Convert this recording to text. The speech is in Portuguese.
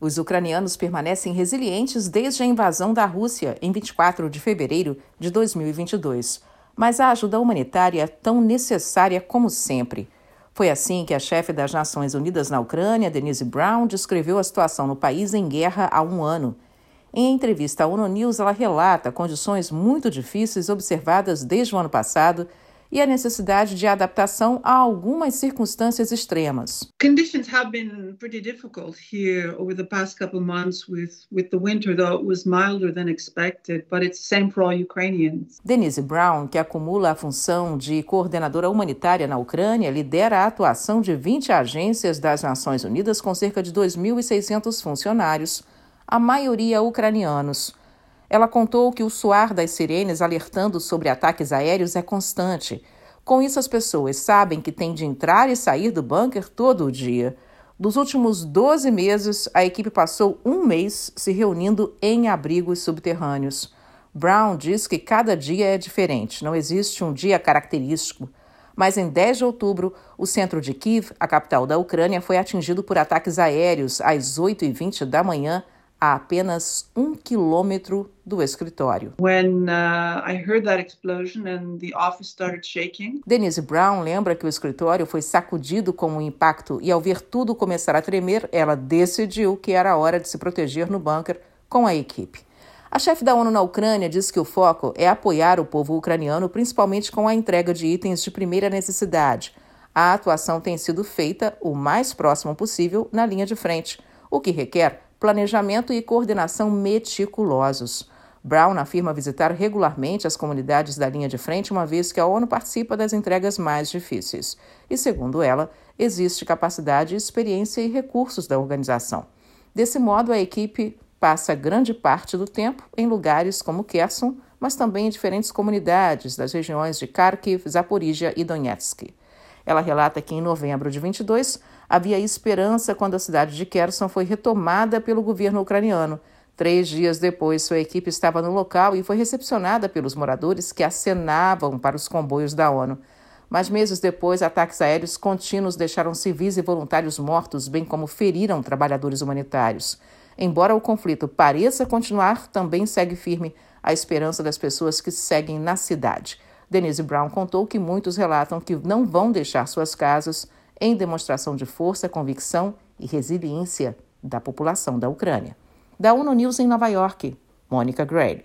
Os ucranianos permanecem resilientes desde a invasão da Rússia em 24 de fevereiro de 2022. Mas a ajuda humanitária é tão necessária como sempre. Foi assim que a chefe das Nações Unidas na Ucrânia, Denise Brown, descreveu a situação no país em guerra há um ano. Em entrevista à ONU News, ela relata condições muito difíceis observadas desde o ano passado e a necessidade de adaptação a algumas circunstâncias extremas. Conditions have been pretty difficult here over the past couple months with with the winter though it was milder than expected, but it's the same for all Ukrainians. Denise Brown, que acumula a função de coordenadora humanitária na Ucrânia, lidera a atuação de 20 agências das Nações Unidas com cerca de 2.600 funcionários, a maioria ucranianos. Ela contou que o soar das sirenes alertando sobre ataques aéreos é constante. Com isso, as pessoas sabem que têm de entrar e sair do bunker todo o dia. Dos últimos 12 meses, a equipe passou um mês se reunindo em abrigos subterrâneos. Brown diz que cada dia é diferente, não existe um dia característico. Mas em 10 de outubro, o centro de Kiev, a capital da Ucrânia, foi atingido por ataques aéreos às 8h20 da manhã a apenas um quilômetro do escritório. When uh, I heard that explosion and the office started shaking. Denise Brown lembra que o escritório foi sacudido com o um impacto e ao ver tudo começar a tremer, ela decidiu que era hora de se proteger no bunker com a equipe. A chefe da ONU na Ucrânia diz que o foco é apoiar o povo ucraniano, principalmente com a entrega de itens de primeira necessidade. A atuação tem sido feita o mais próximo possível na linha de frente, o que requer planejamento e coordenação meticulosos. Brown afirma visitar regularmente as comunidades da linha de frente, uma vez que a ONU participa das entregas mais difíceis. E, segundo ela, existe capacidade, experiência e recursos da organização. Desse modo, a equipe passa grande parte do tempo em lugares como Kherson, mas também em diferentes comunidades das regiões de Kharkiv, Zaporizhia e Donetsk. Ela relata que em novembro de 22 havia esperança quando a cidade de Kherson foi retomada pelo governo ucraniano. Três dias depois, sua equipe estava no local e foi recepcionada pelos moradores que acenavam para os comboios da ONU. Mas meses depois, ataques aéreos contínuos deixaram civis e voluntários mortos, bem como feriram trabalhadores humanitários. Embora o conflito pareça continuar, também segue firme a esperança das pessoas que seguem na cidade. Denise Brown contou que muitos relatam que não vão deixar suas casas em demonstração de força, convicção e resiliência da população da Ucrânia. Da ONU News em Nova York, Mônica Gray.